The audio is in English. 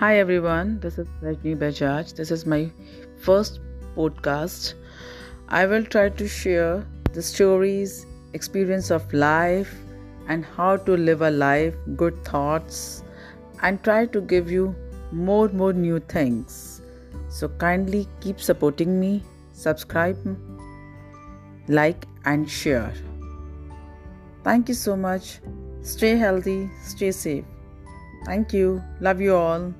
Hi everyone, this is Rajni Bajaj. This is my first podcast. I will try to share the stories, experience of life, and how to live a life, good thoughts, and try to give you more more new things. So kindly keep supporting me, subscribe, like, and share. Thank you so much. Stay healthy, stay safe. Thank you. Love you all.